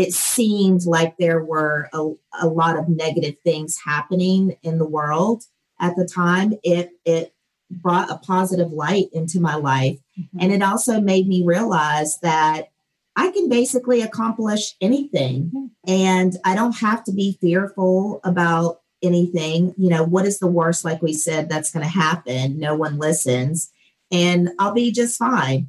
it seemed like there were a, a lot of negative things happening in the world at the time, it it brought a positive light into my life. Mm-hmm. And it also made me realize that I can basically accomplish anything. Mm-hmm. And I don't have to be fearful about anything. You know, what is the worst, like we said, that's going to happen? No one listens, and I'll be just fine.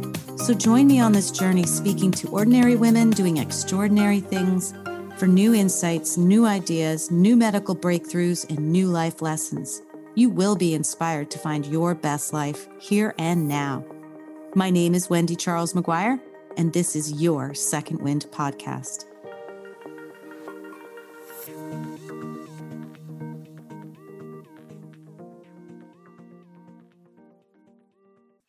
So join me on this journey speaking to ordinary women doing extraordinary things for new insights, new ideas, new medical breakthroughs, and new life lessons. You will be inspired to find your best life here and now. My name is Wendy Charles McGuire, and this is your Second Wind podcast.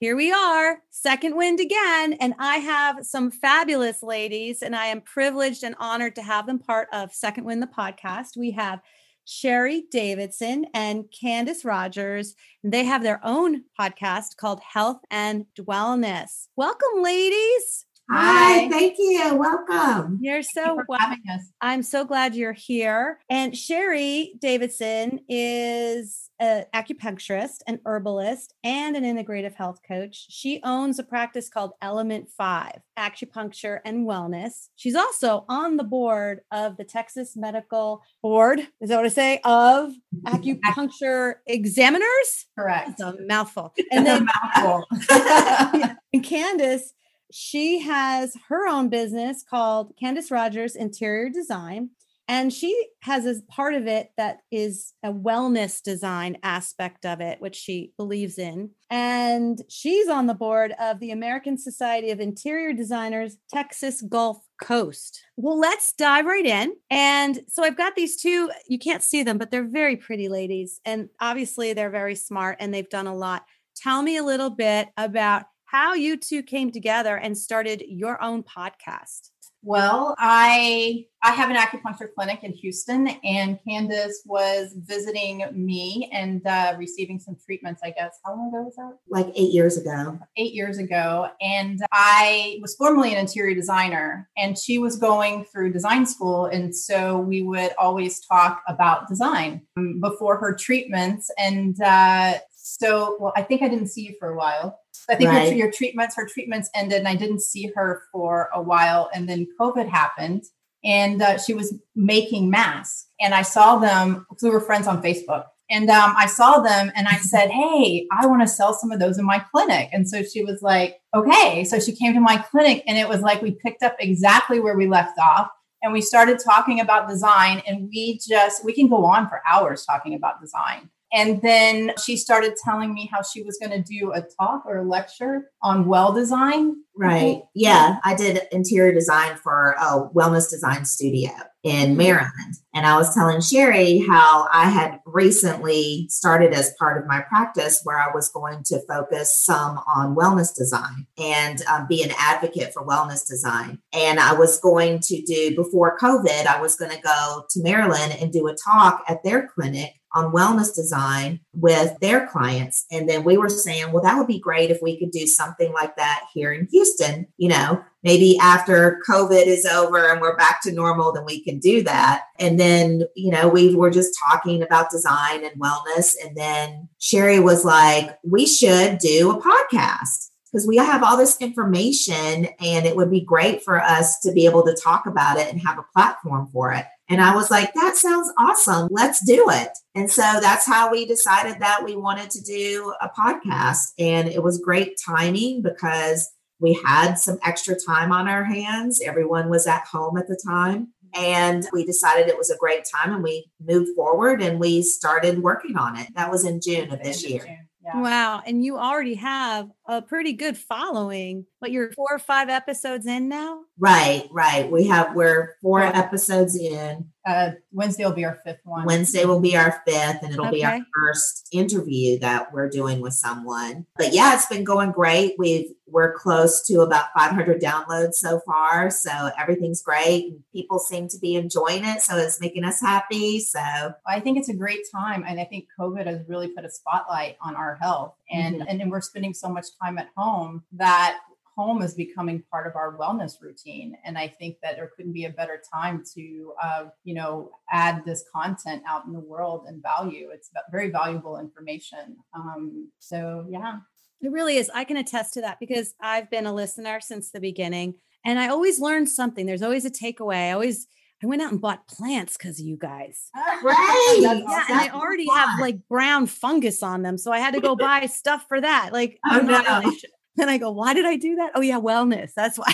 Here we are, second wind again. And I have some fabulous ladies, and I am privileged and honored to have them part of Second Wind, the podcast. We have Sherry Davidson and Candace Rogers. They have their own podcast called Health and Wellness. Welcome, ladies. Hi, thank you. Welcome. You're so welcome. I'm so glad you're here. And Sherry Davidson is an acupuncturist, an herbalist, and an integrative health coach. She owns a practice called Element 5 Acupuncture and Wellness. She's also on the board of the Texas Medical Board. Is that what I say? Of acupuncture examiners? Correct. That's a mouthful. And then mouthful. and Candace she has her own business called Candace Rogers Interior Design. And she has a part of it that is a wellness design aspect of it, which she believes in. And she's on the board of the American Society of Interior Designers, Texas Gulf Coast. Well, let's dive right in. And so I've got these two, you can't see them, but they're very pretty ladies. And obviously they're very smart and they've done a lot. Tell me a little bit about how you two came together and started your own podcast. Well, I I have an acupuncture clinic in Houston, and Candace was visiting me and uh, receiving some treatments. I guess how long ago was that? Like eight years ago. Eight years ago, and I was formerly an interior designer, and she was going through design school, and so we would always talk about design um, before her treatments, and uh, so well, I think I didn't see you for a while I think right. her, your treatments, her treatments ended, and I didn't see her for a while. And then COVID happened, and uh, she was making masks, and I saw them because we were friends on Facebook. And um, I saw them, and I said, "Hey, I want to sell some of those in my clinic." And so she was like, "Okay." So she came to my clinic, and it was like we picked up exactly where we left off and we started talking about design and we just we can go on for hours talking about design and then she started telling me how she was going to do a talk or a lecture on well design. Right. Yeah. I did interior design for a wellness design studio in mm-hmm. Maryland. And I was telling Sherry how I had recently started as part of my practice where I was going to focus some on wellness design and um, be an advocate for wellness design. And I was going to do, before COVID, I was going to go to Maryland and do a talk at their clinic on wellness design with their clients. And then we were saying, well, that would be great if we could do something like that here in Houston. You know, maybe after COVID is over and we're back to normal, then we can do that. And then, you know, we were just talking about design and wellness. And then Sherry was like, we should do a podcast because we have all this information and it would be great for us to be able to talk about it and have a platform for it. And I was like, that sounds awesome. Let's do it. And so that's how we decided that we wanted to do a podcast. And it was great timing because we had some extra time on our hands. Everyone was at home at the time. And we decided it was a great time and we moved forward and we started working on it. That was in June of this year. Yeah. Wow. And you already have a pretty good following, but you're four or five episodes in now. Right, right. We have we're four episodes in. Uh, Wednesday will be our fifth one. Wednesday will be our fifth, and it'll be our first interview that we're doing with someone. But yeah, it's been going great. We've we're close to about 500 downloads so far, so everything's great. And people seem to be enjoying it, so it's making us happy. So I think it's a great time, and I think COVID has really put a spotlight on our health, and Mhm. and then we're spending so much time at home that home is becoming part of our wellness routine. And I think that there couldn't be a better time to, uh, you know, add this content out in the world and value. It's very valuable information. Um, so yeah, It really is. I can attest to that because I've been a listener since the beginning and I always learn something. There's always a takeaway. I always I went out and bought plants because of you guys. Oh, right. Yeah, awesome. and I already fun. have like brown fungus on them. So I had to go buy stuff for that. Like, Oh, I'm not no. really sure. Then I go, why did I do that? Oh, yeah, wellness. That's why.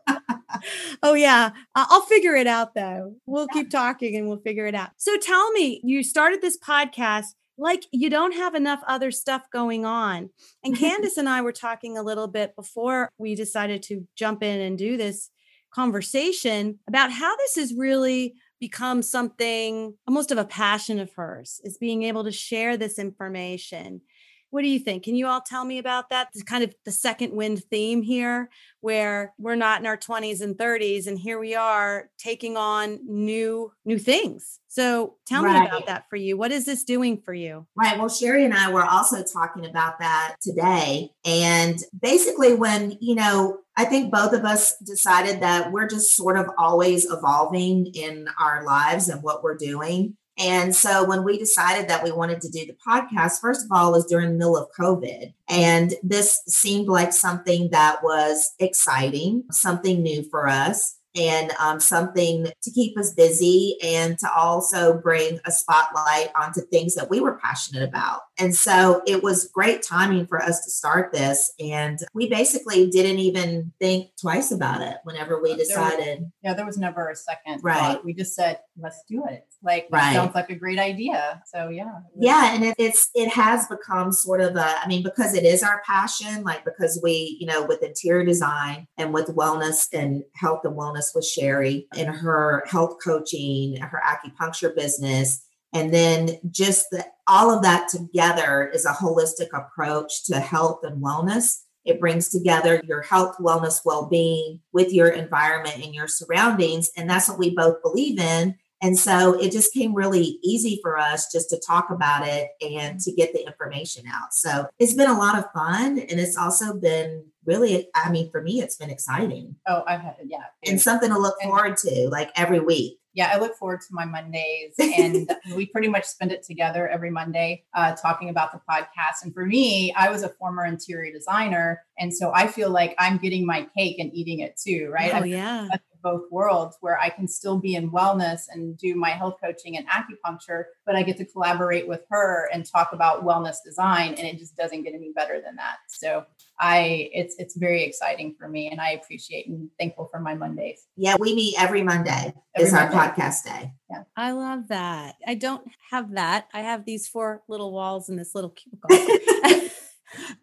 oh, yeah. I- I'll figure it out though. We'll keep talking and we'll figure it out. So tell me, you started this podcast like you don't have enough other stuff going on. And Candace and I were talking a little bit before we decided to jump in and do this conversation about how this has really become something almost of a passion of hers is being able to share this information what do you think can you all tell me about that it's kind of the second wind theme here where we're not in our 20s and 30s and here we are taking on new new things so tell me about that for you what is this doing for you Right. Well, Sherry and I were also talking about that today. And basically, when, you know, I think both of us decided that we're just sort of always evolving in our lives and what we're doing. And so when we decided that we wanted to do the podcast, first of all, was during the middle of COVID. And this seemed like something that was exciting, something new for us and um, something to keep us busy and to also bring a spotlight onto things that we were passionate about. And so it was great timing for us to start this. And we basically didn't even think twice about it whenever we uh, was- decided. yeah, there was never a second. Right. thought. We just said, let's do it. Like, Right. sounds like a great idea. So yeah. was- Yeah, and it, it's it has become sort of a. I mean, because it is our passion, like because we, you know, with interior design and with wellness and health and wellness with Sherry and her health coaching, her acupuncture business, and then just the, all of that together is a holistic approach to health and wellness. It brings together your health, wellness, well being with your environment and your surroundings. And that's what we both believe in. And so it just came really easy for us just to talk about it and to get the information out. So it's been a lot of fun. And it's also been really, I mean, for me, it's been exciting Oh, I've had, yeah. and something to look forward to like every week. Yeah, I look forward to my Mondays, and we pretty much spend it together every Monday, uh, talking about the podcast. And for me, I was a former interior designer, and so I feel like I'm getting my cake and eating it too, right? oh yeah both worlds where I can still be in wellness and do my health coaching and acupuncture, but I get to collaborate with her and talk about wellness design, and it just doesn't get any better than that. So I, it's it's very exciting for me, and I appreciate and thankful for my Mondays. Yeah, we meet every Monday Every is our Monday. podcast day. Yeah. i love that i don't have that i have these four little walls in this little cubicle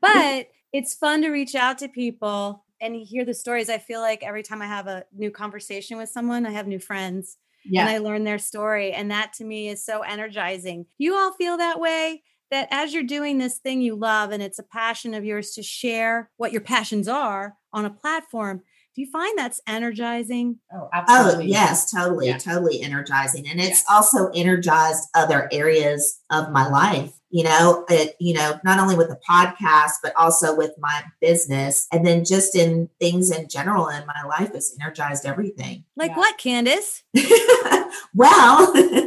but it's fun to reach out to people and hear the stories. I feel like every time I have a new conversation with someone, I have new friends Yeah. and I learn their story. And that to me is so energizing. You all feel that way? That as you're doing this thing you love and it's a passion of yours to share what your passions are on a platform, do you find that's energizing? oh, oh absolutely. Oh, yes, totally, Yeah. totally energizing. And it's also energized other areas of my life. You know, it, you know, not only with the podcast, but also with my business. And then just in things in general in my life, it's energized everything. Like Yeah. what, Candace? well,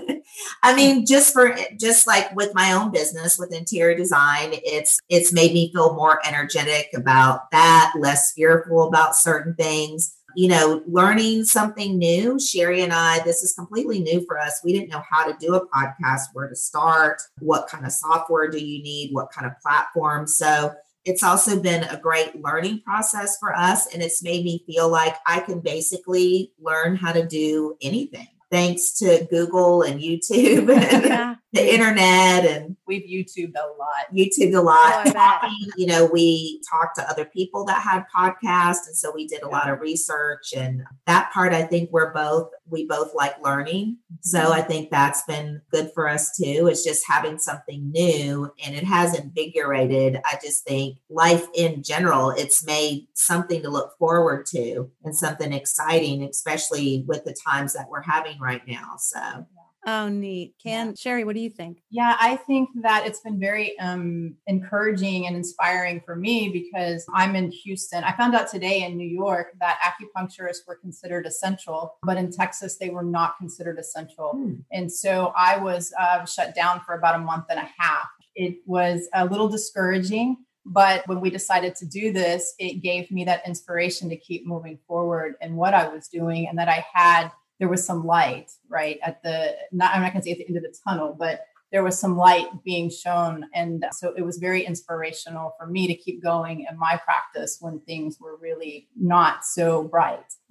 I mean, just for just like with my own business with interior design, it's it's made me feel more energetic about that, less fearful about certain things. You know, learning something new. Sherry and I, this is completely new for us. We didn't know how to do a podcast, where to start, what kind of software do you need, what kind of platform. So it's also been a great learning process for us. And it's made me feel like I can basically learn how to do anything thanks to Google and YouTube. yeah. the internet and we've YouTubed a lot. YouTubed a lot. Oh, you know, we talked to other people that had podcasts. And so we did a lot of research. And that part, I think we're both, we both like learning. So mm-hmm. I think that's been good for us too. It's just having something new and it has invigorated. I just think life in general, it's made something to look forward to and something exciting, especially with the times that we're having right now. So, Oh, neat. Can yeah. Sherry, what do you think? Yeah, I think that it's been very um, encouraging and inspiring for me because I'm in Houston. I found out today in New York that acupuncturists were considered essential, but in Texas, they were not considered essential. Hmm. And so I was uh, shut down for about a month and a half. It was a little discouraging. But when we decided to do this, it gave me that inspiration to keep moving forward in what I was doing and that I had there was some light right at the not i'm not going to say at the end of the tunnel but there was some light being shown and so it was very inspirational for me to keep going in my practice when things were really not so bright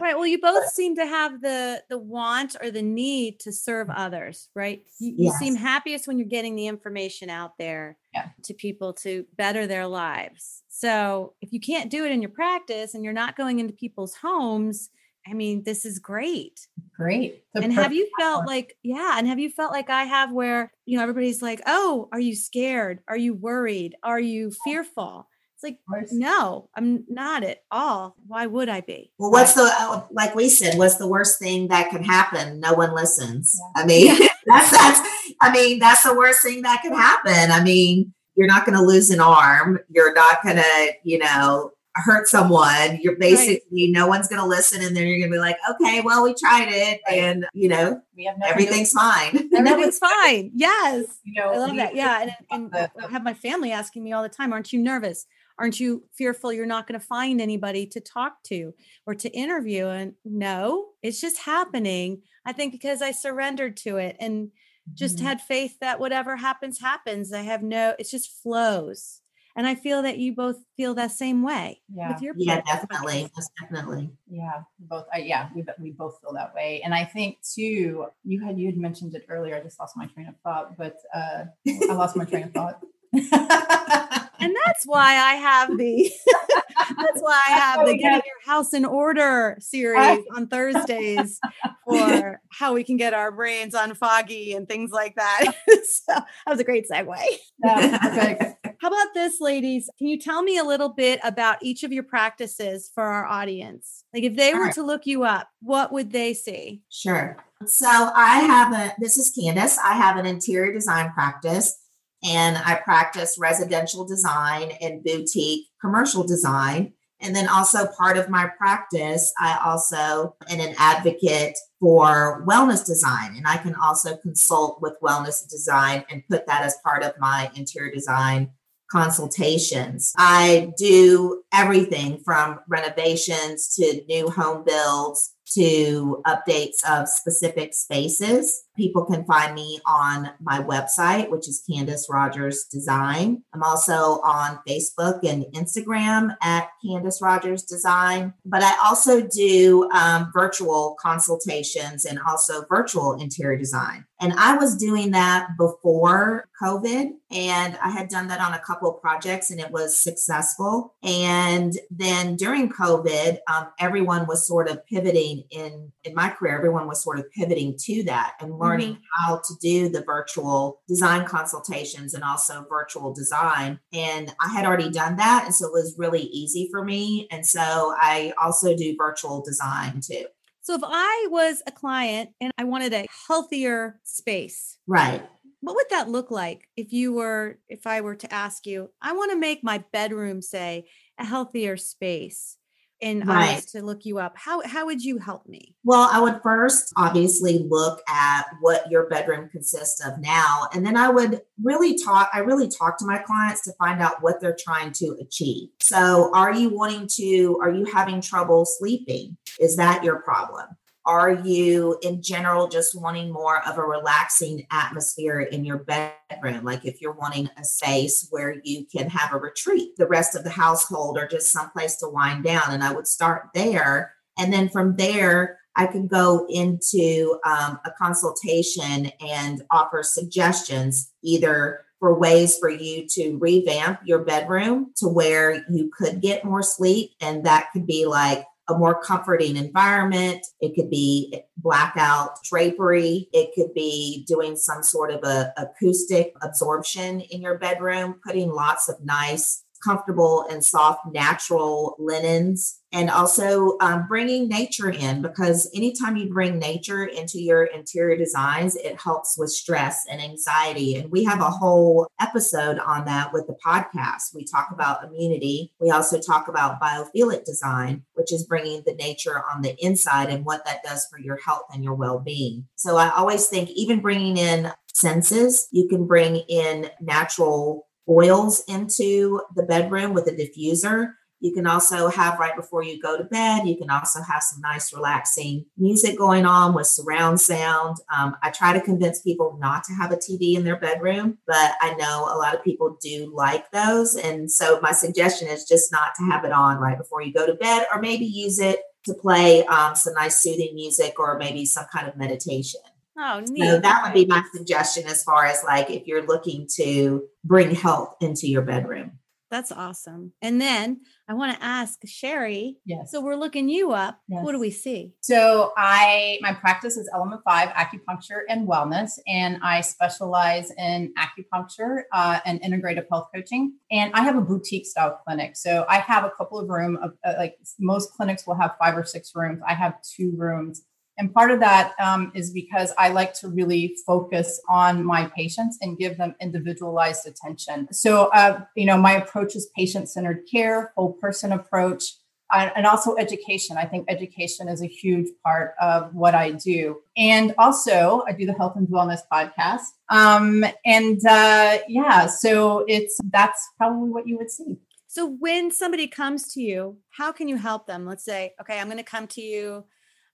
right well you both seem to have the the want or the need to serve others right you, yes. you seem happiest when you're getting the information out there yeah. to people to better their lives so if you can't do it in your practice and you're not going into people's homes I mean, this is great. Great. The and have you felt like, yeah, and have you felt like I have where, you know, everybody's like, oh, are you scared? Are you worried? Are you fearful? It's like, no, I'm not at all. Why would I be? Well, what's the, uh, like we said, what's the worst thing that could happen? No one listens. Yeah. I mean, that's, that's, I mean, that's the worst thing that could happen. I mean, you're not going to lose an arm. You're not going to, you know, hurt someone, you're basically right. no one's going to listen, and then you're going to be like, okay, well, we tried it, right. and you know, we have everything's fine. Everything's fine. Yes, you know, I love that. Yeah, and, and I have my family asking me all the time, "Aren't you nervous? Aren't you fearful you're not going to find anybody to talk to or to interview?" And no, it's just happening. I think because I surrendered to it and just mm-hmm. had faith that whatever happens happens. I have no. It just flows and I feel that you both feel that same way. Yeah. yeah, definitely. Most definitely. Yeah. Both. Uh, yeah. We, we both feel that way. And I think too, you had, you had mentioned it earlier. I just lost my train of thought, but uh, I lost my train of thought. and that's why I have the that's why I have the getting your house in order series on Thursdays for how we can get our brains unfoggy and things like that. so that was a great segue. Yeah, how about this, ladies? Can you tell me a little bit about each of your practices for our audience? Like if they sure. were to look you up, what would they see? Sure. So I have a, this is Candace. I have an interior design practice and I practice residential design and boutique commercial design. And then also part of my practice, I also am an advocate for wellness design. And I can also consult with wellness design and put that as part of my interior design consultations. I do everything from renovations to new home builds to updates of specific spaces. People can find me on my website, which is Candace Rogers Design. I'm also on Facebook and Instagram at Candace Rogers Design. But I also do um, virtual consultations and also virtual interior design. And I was doing that before COVID, and I had done that on a couple of projects and it was successful. And then during COVID, um, everyone was sort of pivoting in in my career. Everyone was sort of pivoting to that and learning mm-hmm. how to do the virtual design consultations and also virtual design. And I had already done that, and so it was really easy for me. And so I also do virtual design too. So if I was a client and I wanted a healthier space, right? What would that look like if you were if I were to ask you, I want to make my bedroom say a healthier space and right. To look you up, how how would you help me? Well, I would first obviously look at what your bedroom consists of now, and then I would really talk. I really talk to my clients to find out what they're trying to achieve. So, are you wanting to? Are you having trouble sleeping? Is that your problem? Are you, in general, just wanting more of a relaxing atmosphere in your bedroom? Like if you're wanting a space where you can have a retreat, the rest of the household, or just someplace to wind down. And I would start there. And then from there, I can go into um, a consultation and offer suggestions either for ways for you to revamp your bedroom to where you could get more sleep. And that could be like a more comforting environment. It could be blackout drapery. It could be doing some sort of a acoustic absorption in your bedroom, putting lots of nice comfortable and soft natural linens. And also um, bringing nature in because anytime you bring nature into your interior designs it helps with stress and anxiety. And we have a whole episode on that with the podcast. We talk about immunity. We also talk about biophilic design which is bringing the nature on the inside and what that does for your health and your well-being. So i always think even bringing in senses you can bring in natural oils into the bedroom with a diffuser. You can also have right before you go to bed, you can also have some nice relaxing music going on with surround sound. Um, I try to convince people not to have a TV in their bedroom, but I know a lot of people do like those. And so my suggestion is just not to have it on right before you go to bed, or maybe use it to play um, some nice soothing music or maybe some kind of meditation. Oh, neat. So that would be my suggestion as far as like if you're looking to bring health into your bedroom. That's awesome. And then I want to ask Sherry. Yes. So we're looking you up. Yes. What do we see? So I my practice is Element Five Acupuncture and Wellness, and I specialize in acupuncture uh, and integrative health coaching. And I have a boutique style clinic. So I have a couple of room of uh, like most clinics will have five or six rooms. I have two rooms and part of that um, is because I like to really focus on my patients and give them individualized attention. So, uh, you know, my approach is patient centered care, whole person approach, uh, and also education. I think education is a huge part of what I do. And also, I do the Health and Wellness podcast. Um, and uh, yeah, so it's that's probably what you would see. So when somebody comes to you, how can you help them? Let's say, okay, I'm going to come to you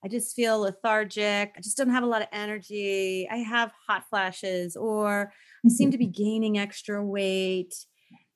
I just feel lethargic. I just don't have a lot of energy. I have hot flashes, or I seem mm-hmm. to be gaining extra weight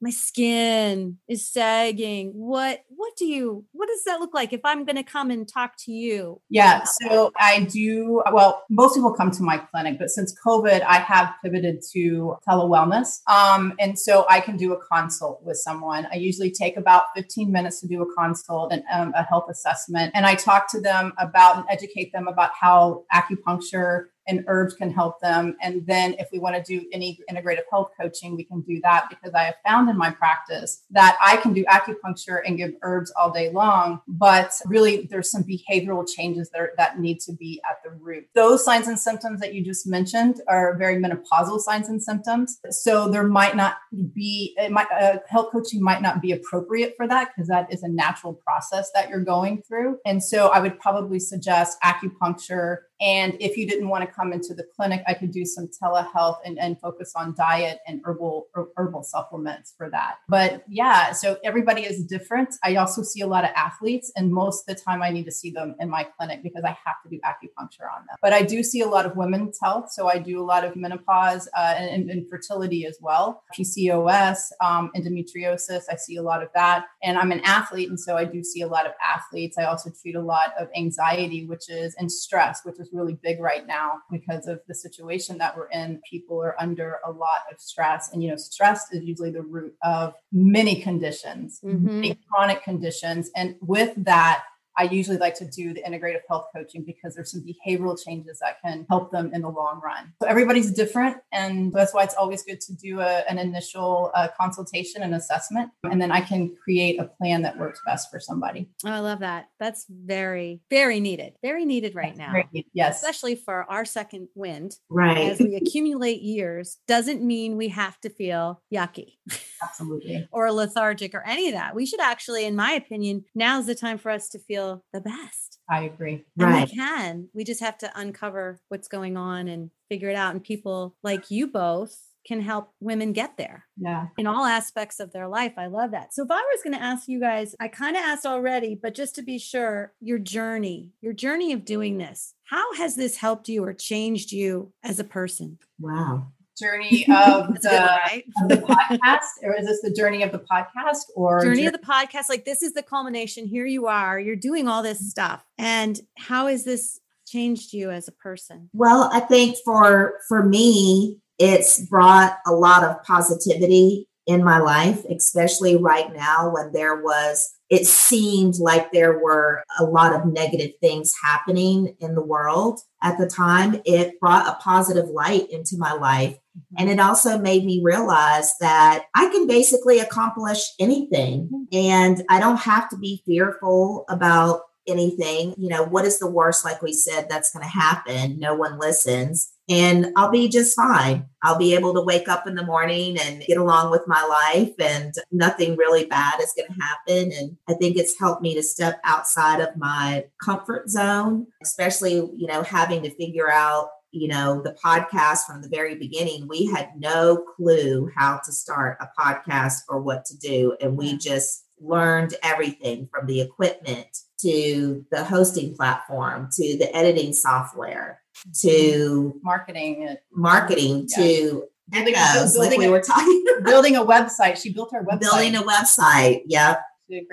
my skin is sagging. What what do you what does that look like if i'm going to come and talk to you yeah so i do well most people come to my clinic but since covid i have pivoted to telewellness um, and so i can do a consult with someone. I usually take about 15 minutes to do a consult and um, a health assessment and i talk to them about and educate them about how acupuncture and herbs can help them. And then if we want to do any integrative health coaching, we can do that because I have found in my practice that I can do acupuncture and give herbs all day long, but really there's some behavioral changes that, are, that need to be at the root. Those signs and symptoms that you just mentioned are very menopausal signs and symptoms. So there might not be, it might, uh, health coaching might not be appropriate for that because that is a natural process that you're going through. And so I would probably suggest acupuncture and if you didn't want to come into the clinic, I could do some telehealth and, and focus on diet and herbal herbal supplements for that. But yeah, so everybody is different. I also see a lot of athletes, and most of the time I need to see them in my clinic because I have to do acupuncture on them. But I do see a lot of women's health. So I do a lot of menopause uh, and, and, fertility as well, PCOS, um, endometriosis. I see a lot of that. And I'm an athlete. And so I do see a lot of athletes. I also treat a lot of anxiety, which is, and stress, which is is really big right now because of the situation that we're in. People are under a lot of stress. And, you know, stress is usually the root of many conditions, mm-hmm. many chronic conditions. And with that, I usually like to do the integrative health coaching because there's some behavioral changes that can help them in the long run. So everybody's different. And that's why it's always good to do a, an initial uh, consultation and assessment. And then I can create a plan that works best for somebody. Oh, I love that. That's very, very needed. Very needed right now. Needed. Yes. Especially for our second wind. Right. As we accumulate years, doesn't mean we have to feel yucky. Absolutely. or lethargic or any of that. We should actually, in my opinion, now's the time for us to feel the best. I agree. And right. we can. We just have to uncover what's going on and figure it out. And people like you both can help women get there. Yeah. In all aspects of their life. I love that. So if I was going to ask you guys, I kind of asked already, but just to be sure, your journey, your journey of doing this, how has this helped you or changed you as a person? Wow. Journey of the, good, right? of the podcast, or is this the journey of the podcast, or Journey of the podcast. Like this is the culmination. Here you are. You're doing all this stuff. And how has this changed you as a person? Well, I think for for me, it's brought a lot of positivity in my life, especially right now when there was it seemed like there were a lot of negative things happening in the world at the time. It brought a positive light into my life. And it also made me realize that I can basically accomplish anything mm-hmm. and I don't have to be fearful about anything. You know, what is the worst, like we said, that's going to happen? No one listens. And I'll be just fine. I'll be able to wake up in the morning and get along with my life, and nothing really bad is going to happen. And I think it's helped me to step outside of my comfort zone, especially, you know, having to figure out you know, the podcast from the very beginning, we had no clue how to start a podcast or what to do. And we just learned everything from the equipment to the hosting platform to the editing software to mm-hmm. marketing marketing Yeah. to Building- echoes, like we a- were talking about. building a website. She built her website. Building a website. Yep. She did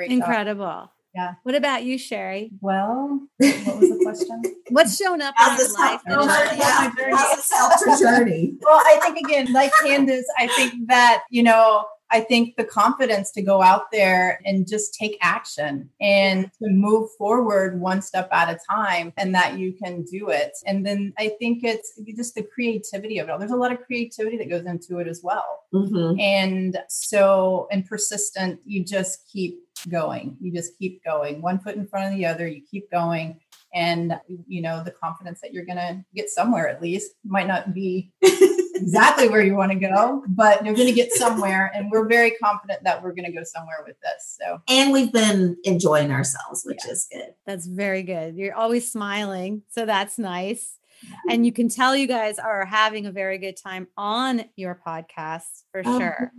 job. Incredible. Yeah. What about you, Sherry? Well, what was the question? What's shown up in How's your life? helped your journey? yeah. Yeah. This helped your journey? well, I think again, like Candace, I think that, you know, I think the confidence to go out there and just take action and to move forward one step at a time and that you can do it. And then I think it's just the creativity of it all. There's a lot of creativity that goes into it as well. Mhm. And so, and persistent, you just keep going. You just keep going, one foot in front of the other. You keep going. And, you know, the confidence that you're going to get somewhere at least might not be exactly where you want to go, but you're going to get somewhere. And we're very confident that we're going to go somewhere with this. So, And we've been enjoying ourselves, which is good. That's very good. You're always smiling. So that's nice. And you can tell you guys are having a very good time on your podcast for Oh, sure.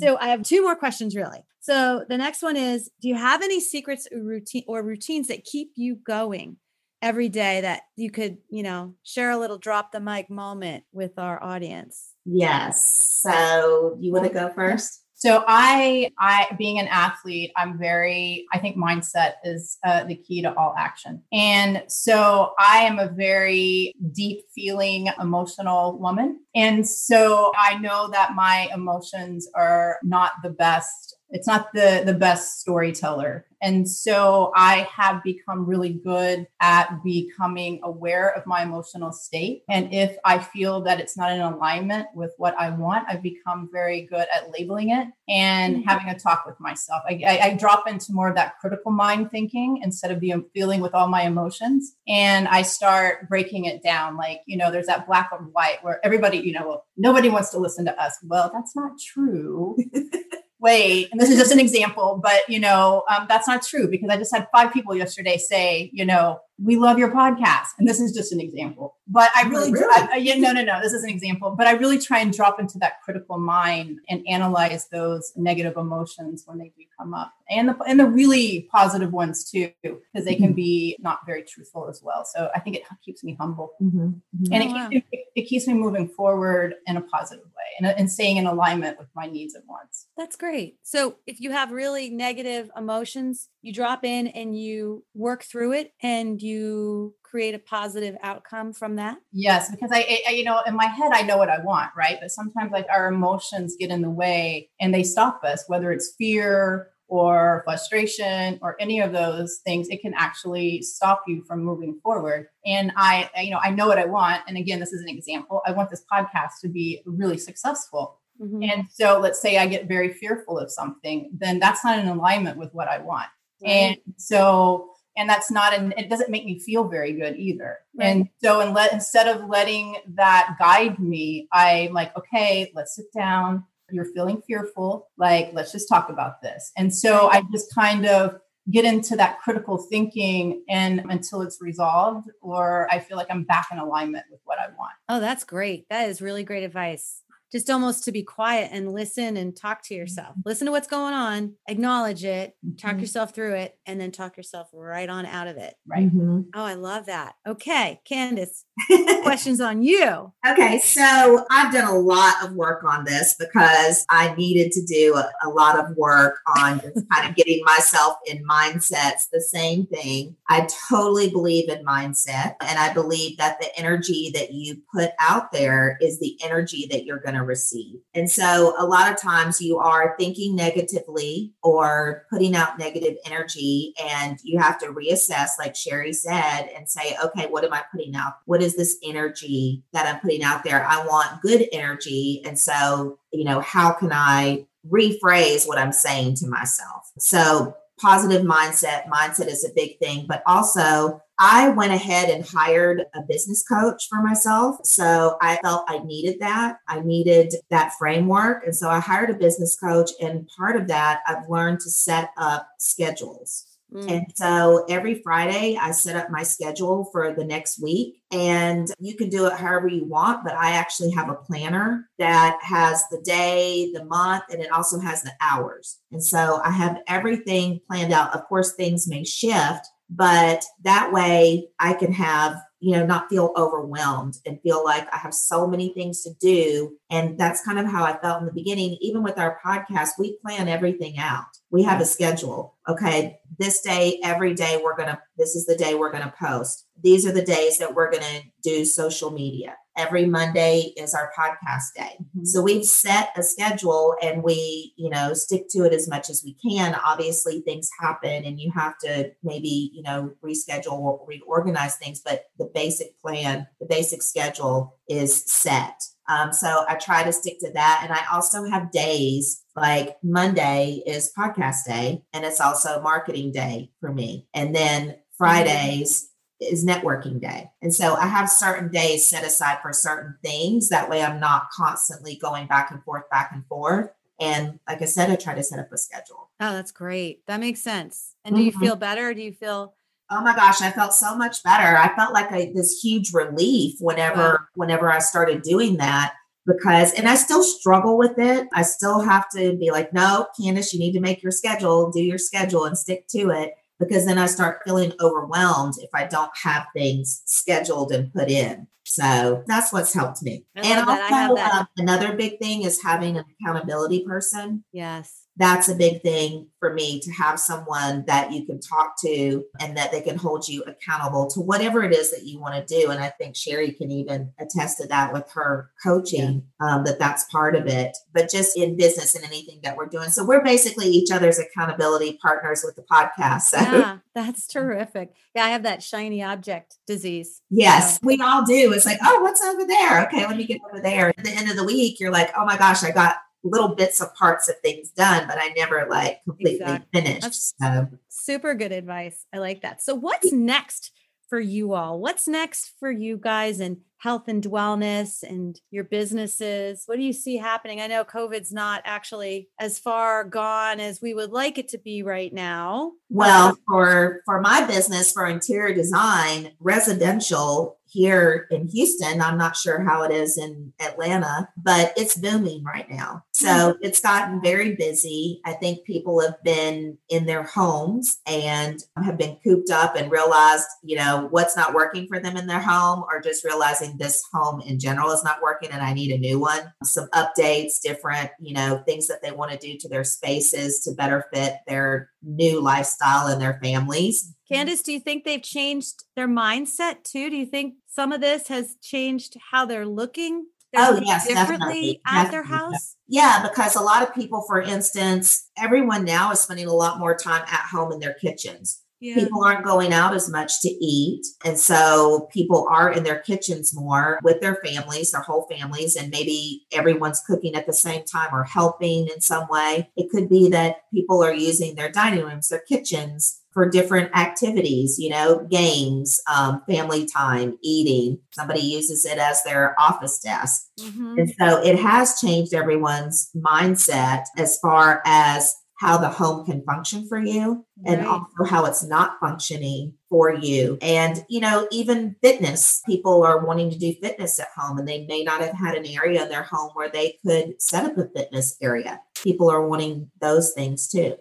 So I have two more questions really. So the next one is do you have any secrets or routine or routines that keep you going every day that you could, you know, share a little drop the mic moment with our audience? Yes. So you want to go first? So I, I being an athlete, I'm very. I think mindset is uh, the key to all action, and so I am a very deep feeling, emotional woman, and so I know that my emotions are not the best. It's not the the best storyteller, and so I have become really good at becoming aware of my emotional state, and if I feel that it's not in alignment with what I want, I've become very good at labeling it and mm-hmm. having a talk with myself. I, I, I drop into more of that critical mind thinking instead of the feeling with all my emotions. And I start breaking it down. Like, you know, there's that black and white where everybody, you know, well, nobody wants to listen to us. Well, that's not true. Wait, and this is just an example, but you know, um, that's not true because I just had five people yesterday say, you know, we love your podcast. And this is just an example. But I Oh, really, really? I, I- yeah, no, no, no, this is an example. But I really try and drop into that critical mind and analyze those negative emotions when they do come up, and the and the really positive ones too, because they Mm-hmm. can be not very truthful as well. So I think it keeps me humble Mhm. and Oh, it, wow. keeps, it, it keeps me moving forward in a positive way and, and staying in alignment with my needs and wants. That's great. So if you have really negative emotions, you drop in and you work through it and you create a positive outcome from that. Yes, because I, I, you know, in my head, I know what I want, right? But sometimes, like, our emotions get in the way and they stop us, whether it's fear or frustration or any of those things. It can actually stop you from moving forward. And I, I, you know, I know what I want. And again, this is an example. I want this podcast to be really successful. Mhm. And so, let's say I get very fearful of something, then that's not in alignment with what I want. And so, and that's not an, it doesn't make me feel very good either. And so, and let, instead of letting that guide me, I'm like, okay, let's sit down. You're feeling fearful. Like, let's just talk about this. And so I just kind of get into that critical thinking and until it's resolved or I feel like I'm back in alignment with what I want. Oh, that's great. That is really great advice. Just almost to be quiet and listen and talk to yourself. Mm-hmm. Listen to what's going on, acknowledge it, talk mm-hmm. yourself through it, and then talk yourself right on out of it. Right. Mm-hmm. Oh, I love that. Okay, Candace, questions on you. Okay, so I've done a lot of work on this because I needed to do a, a lot of work on just kind of getting myself in mindsets. The same thing. I totally believe in mindset, and I believe that the energy that you put out there is the energy that you're going to receive. And so a lot of times you are thinking negatively or putting out negative energy, and you have to reassess, like Sherry said, and say, okay, what am I putting out? What is this energy that I'm putting out there? I want good energy. And so, you know, how can I rephrase what I'm saying to myself? So, positive mindset, mindset is a big thing, but also I went ahead and hired a business coach for myself. So I felt I needed that. I needed that framework. And so I hired a business coach. And part of that, I've learned to set up schedules. Mm. And so every Friday, I set up my schedule for the next week. And you can do it however you want, but I actually have a planner that has the day, the month, and it also has the hours. And so I have everything planned out. Of course, things may shift, but that way I can have you know, not feel overwhelmed and feel like I have so many things to do. And that's kind of how I felt in the beginning. Even with our podcast, we plan everything out. We have a schedule. Okay, this day, every day, we're going to, this is the day we're going to post. These are the days that we're going to do social media every Monday is our podcast day. Mm-hmm. So we've set a schedule and we, you know, stick to it as much as we can. Obviously, things happen and you have to maybe, you know, reschedule or reorganize things, but the basic plan, the basic schedule is set. Um, so I try to stick to that. And I also have days like Monday is podcast day and it's also marketing day for me. And then mm-hmm. Fridays is networking day. And so I have certain days set aside for certain things. That way I'm not constantly going back and forth, back and forth. And like I said, I try to set up a schedule. Oh, that's great. That makes sense. And do you mm-hmm. feel better? Do you feel Oh my gosh, I felt so much better. I felt like a, this huge relief whenever wow. whenever I started doing that because and I still struggle with it. I still have to be like, no, Candace, you need to make your schedule, do your schedule and stick to it because then I start feeling overwhelmed if I don't have things scheduled and put in. So that's what's helped me. and also, uh, another big thing is having an accountability person. Yes that's a big thing for me to have someone that you can talk to and that they can hold you accountable to whatever it is that you want to do. And i think sherry can even attest to that with her coaching yeah. um, that that's part of it but just in business and anything that we're doing. So we're basically each other's accountability partners with the podcast so. Yeah that's terrific. Yeah i have that shiny object disease yes we all do. It's like oh what's over there? Okay let me get over there. At the end of the week you're like oh my gosh i got little bits of parts of things done, but I never like completely exactly. finished. That's so super good advice. I like that. So what's mm. next for you all? What's next for you guys in health and wellness and your businesses? What do you see happening? I know COVID's not actually as far gone as we would like it to be right now. Well, for for my business for interior design, residential here in Houston. I'm not sure how it is in Atlanta, but it's booming right now. So mm-hmm. it's gotten very busy. I think people have been in their homes and have been cooped up and realized, you know, what's not working for them in their home or just realizing this home in general is not working and I need a new one. Some updates, different, you know, things that they want to do to their spaces to better fit their new lifestyle and their families. Mm-hmm. Candace, do you think they've changed their mindset too? Do you think some of this has changed how they're looking? They're oh, yes, differently definitely. at definitely. their house? Yeah, because a lot of people, for instance, everyone now is spending a lot more time at home in their kitchens. Yeah. People aren't going out as much to eat. And so people are in their kitchens more with their families, their whole families, and maybe everyone's cooking at the same time or helping in some way. It could be that people are using their dining rooms, their kitchens for different activities, you know, games, um, family time, eating. Somebody uses it as their office desk. Mm-hmm. And so it has changed everyone's mindset as far as how the home can function for you and also how it's not functioning for you. And, you know, even fitness, people are wanting to do fitness at home and they may not have had an area in their home where they could set up a fitness area. People are wanting those things too.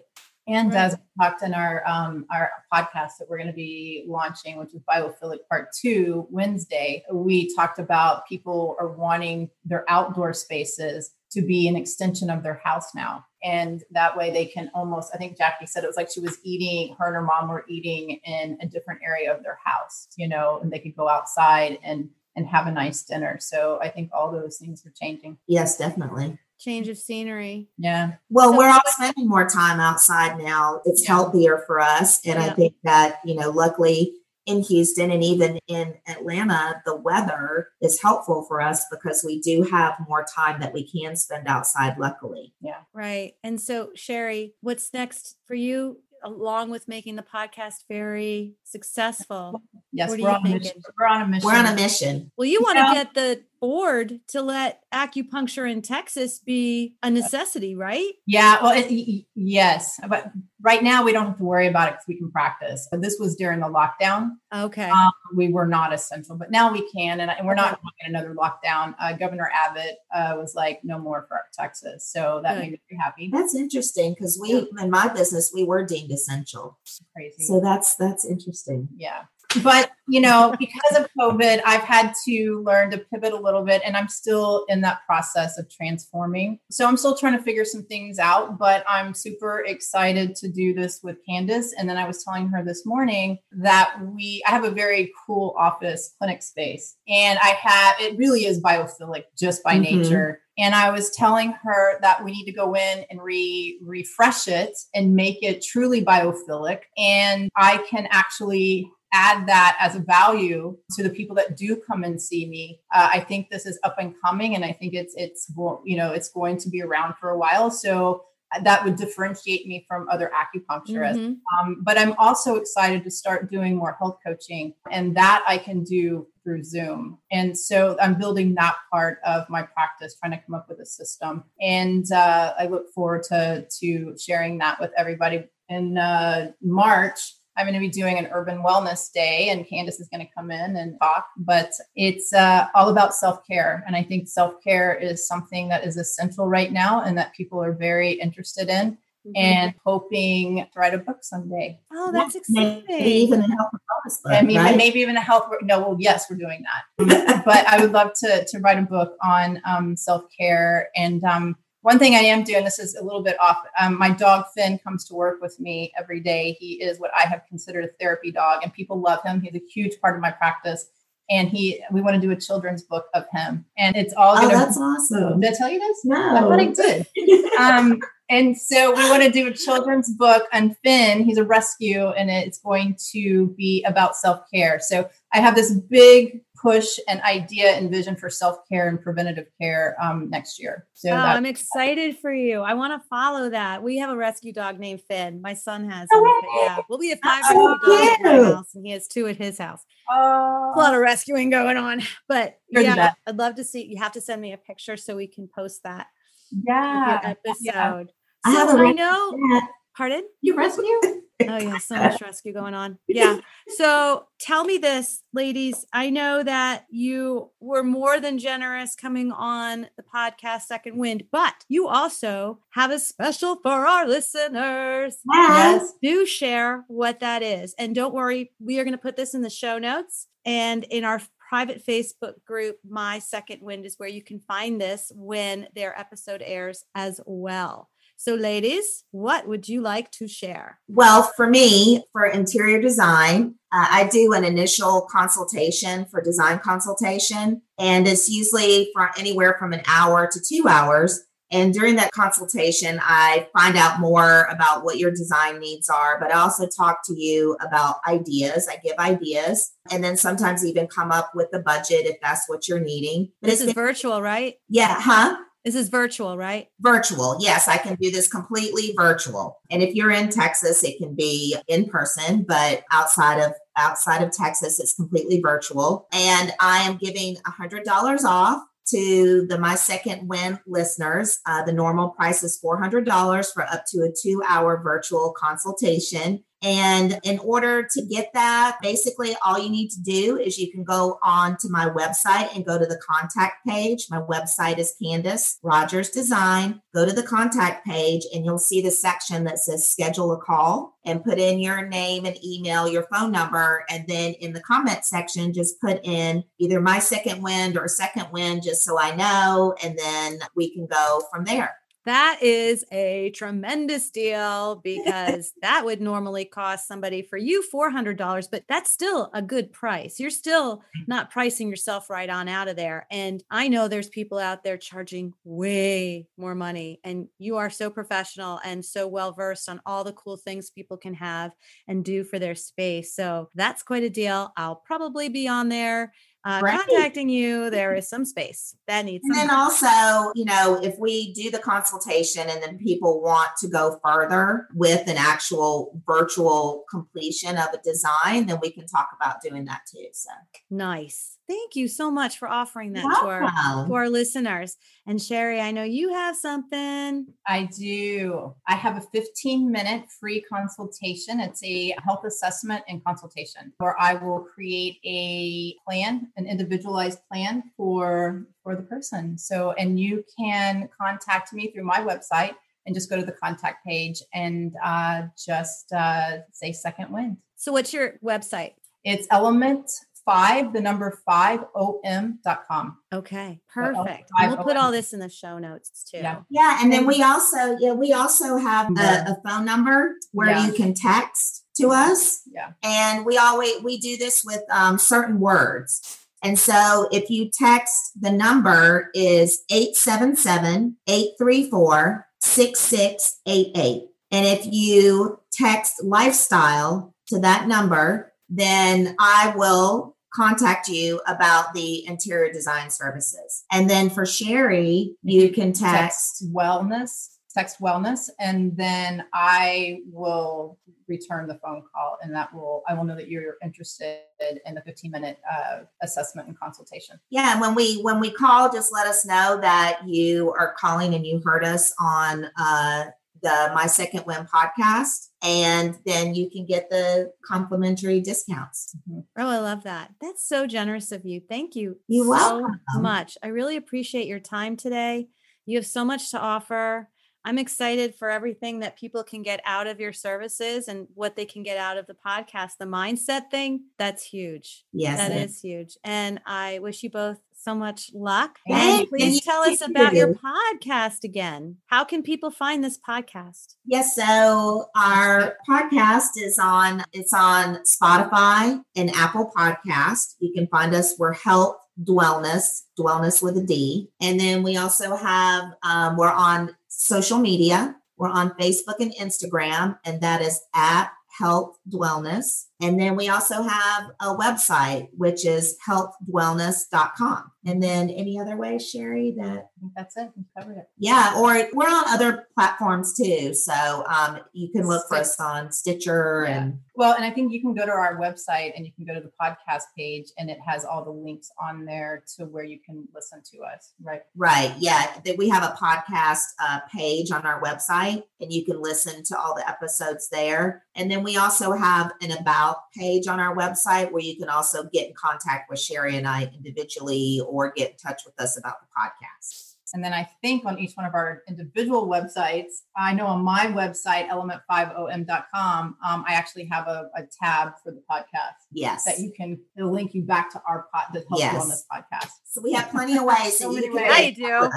And Right. as we talked in our um, our podcast that we're going to be launching, which is Biophilic Part Two Wednesday, we talked about people are wanting their outdoor spaces to be an extension of their house now, and that way they can almost. I think Jackie said it was like she was eating. Her and her mom were eating in a different area of their house, you know, and they could go outside and and have a nice dinner. So I think all those things are changing. Yes, definitely. Change of scenery. Yeah. Well, So we're all spending more time outside now. It's Yeah. healthier for us. And I think that, you know, luckily in Houston and even in Atlanta, the weather is helpful for us because we do have more time that we can spend outside, luckily. Yeah. Right. And so, Sherry, what's next for you, along with making the podcast very successful? Yes, What are we're you on a mission. thinking? We're on a mission. We're on a mission. Well, you want to get the board to let acupuncture in Texas be a necessity, right? Yeah, well, it, y- y- yes, but right now we don't have to worry about it because we can practice. But this was during the lockdown. Okay. Um, we were not essential, but now we can, and, and we're not Okay. going in another lockdown. Uh, Governor Abbott uh, was like, "No more for Texas," so that Good. made me very happy. That's interesting because we, in my business, we were deemed essential. Crazy. So that's that's interesting. yeah but you know because of covid i've had to learn to pivot a little bit and i'm still in that process of transforming so i'm still trying to figure some things out but i'm super excited to do this with candace and then i was telling her this morning that we i have a very cool office clinic space and i have it really is biophilic just by Mhm. nature and I was telling her that we need to go in and re refresh it and make it truly biophilic. And I can actually add that as a value to the people that do come and see me. Uh, I think this is up and coming, and I think it's it's you know it's going to be around for a while. So uh, that would differentiate me from other acupuncturists. Mhm. Um, but I'm also excited to start doing more health coaching, and that I can do through Zoom. And so I'm building that part of my practice, trying to come up with a system. And uh, I look forward to to sharing that with everybody. In uh, March, I'm going to be doing an urban wellness day, and Candace is going to come in and talk. But it's uh, all about self care, and I think self care is something that is essential right now, and that people are very interested in Mhm. and hoping to write a book someday. oh, that's Maybe exciting. even a health and wellness book, and even, right? maybe even a health. No, well, yes, we're doing that. but I would love to to write a book on um, self care. And um, one thing I am doing, this is a little bit off. Um, my dog Finn comes to work with me every day. He is what I have considered a therapy dog, and people love him. He's a huge part of my practice. And he, we want to do a children's book of him, and it's all oh, going to. that's awesome. Did I tell you this? No. I thought I did um, and so we want to do a children's book on Finn. He's a rescue, and it's going to be about self care. So I have this big push an idea and vision for self care and preventative care um, next year. So Oh, I'm excited for you. I want to follow that. We have a rescue dog named Finn. My son has Oh, him. Yeah. Well, we have five Oh, rescue dogs at my house, and he has two at his house. oh, a lot of rescuing going on. But yeah. I'd love to see. You have to send me a picture so we can post that yeah, episode. I have a I know. Pardon? you rescue. Oh yeah, so much rescue going on. Yeah. So tell me this, ladies. I know that you were more than generous coming on the podcast Second Wind, but you also have a special for our listeners. Yes. Do share what that is. And don't worry, we are going to put this in the show notes and in our private Facebook group, My Second Wind is where you can find this when their episode airs as well. So, ladies, what would you like to share? Well, for me, for interior design, uh, I do an initial consultation for design consultation, and it's usually for anywhere from an hour to two hours. And during that consultation, I find out more about what your design needs are, but I also talk to you about ideas. I give ideas and then sometimes even come up with the budget if that's what you're needing. But This it's is virtual, right? yeah, huh? This is virtual, right? virtual. Yes, I can do this completely virtual. And if you're in Texas, it can be in person, but outside of outside of Texas, it's completely virtual. And I am giving $100 off to the My Second Wind listeners. Uh, the normal price is $400 for up to a two hour virtual consultation. And in order to get that, basically all you need to do is you can go on to my website and go to the contact page. My website is Candace Rogers Design. Go to the contact page and you'll see the section that says schedule a call and put in your name and email, your phone number. And then in the comment section, just put in either my second wind or second wind, just so I know. And then we can go from there. That is a tremendous deal because that would normally cost somebody for you $400, but that's still a good price. You're still mm. not pricing yourself right on out of there. And I know there's people out there charging way more money, and you are so professional and so well versed on all the cool things people can have and do for their space. So that's quite a deal. I'll probably be on there uh, right. contacting you, there is some space that needs. And then also, you know, if we do the consultation and then people want to go further with an actual virtual completion of a design, then we can talk about doing that too. So nice. Thank you so much for offering that to our, to our listeners. And Sherry, I know you have something. I do. I have a 15 minute free consultation. It's a health assessment and consultation where I will create a plan, an individualized plan for for the person. So and you can contact me through my website and just go to the contact page and uh, just uh, say second wind. So what's your website? It's element five, the number five, om.com. Okay, perfect. So we'll put all this in the show notes too. Yeah. Yeah. And then we also, yeah, we also have a, a phone number where yeah. you can text to us. Yeah. And we always, we do this with um, certain words. And so if you text, the number is 877 834 6688. And if you text lifestyle to that number, then I will contact you about the interior design services. And then for Sherry, you can text, text wellness, text wellness, and then I will return the phone call and that will I will know that you're interested in the 15 minute uh, assessment and consultation. Yeah, and when we when we call, just let us know that you are calling and you heard us on uh, the My Second Wind podcast, and then you can get the complimentary discounts. Mm-hmm. Oh, I love that. That's so generous of you. Thank you you so welcome. much. I really appreciate your time today. You have so much to offer. I'm excited for everything that people can get out of your services and what they can get out of the podcast. The mindset thing, that's huge. Yes. that is. is huge. And I wish you both so much luck. And please tell us about your podcast again. How can people find this podcast? Yes, so our podcast is on it's on Spotify and Apple Podcast. You can find us we're Health Dwellness, Dwellness with a D. And then we also have um, we're on social media. We're on Facebook and Instagram, and that is at Health Dwellness. And then we also have a website, which is healthdwellness.com. And then any other way, Sherry, that that's it. We covered it. Yeah. Or we're on other platforms too. So um, you can look for us on Stitcher yeah. and well, and I think you can go to our website and you can go to the podcast page and it has all the links on there to where you can listen to us. Right. Right. Yeah. That we have a podcast uh, page on our website and you can listen to all the episodes there. And then we also have an about about page on our website where you can also get in contact with Sherry and I individually or get in touch with us about the podcast. And then I think on each one of our individual websites, I know on my website, element5om.com, um, I actually have a, a, tab for the podcast. Yes. That you can it'll link you back to our pod, the Health yes. Wellness podcast. So we have plenty of ways. so many ways. I do.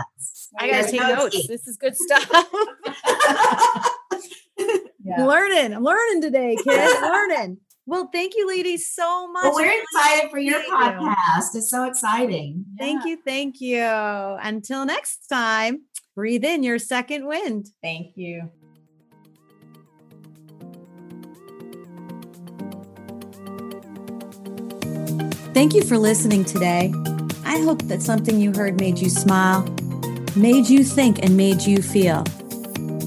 I got to take notes. This is good stuff. yeah. Learning. I'm learning today, kids. learning. Well, thank you, ladies, so much. Well, we're excited for your podcast. It's so exciting. Thank yeah. you. Thank you. Until next time, breathe in your second wind. Thank you. Thank you for listening today. I hope that something you heard made you smile, made you think, and made you feel.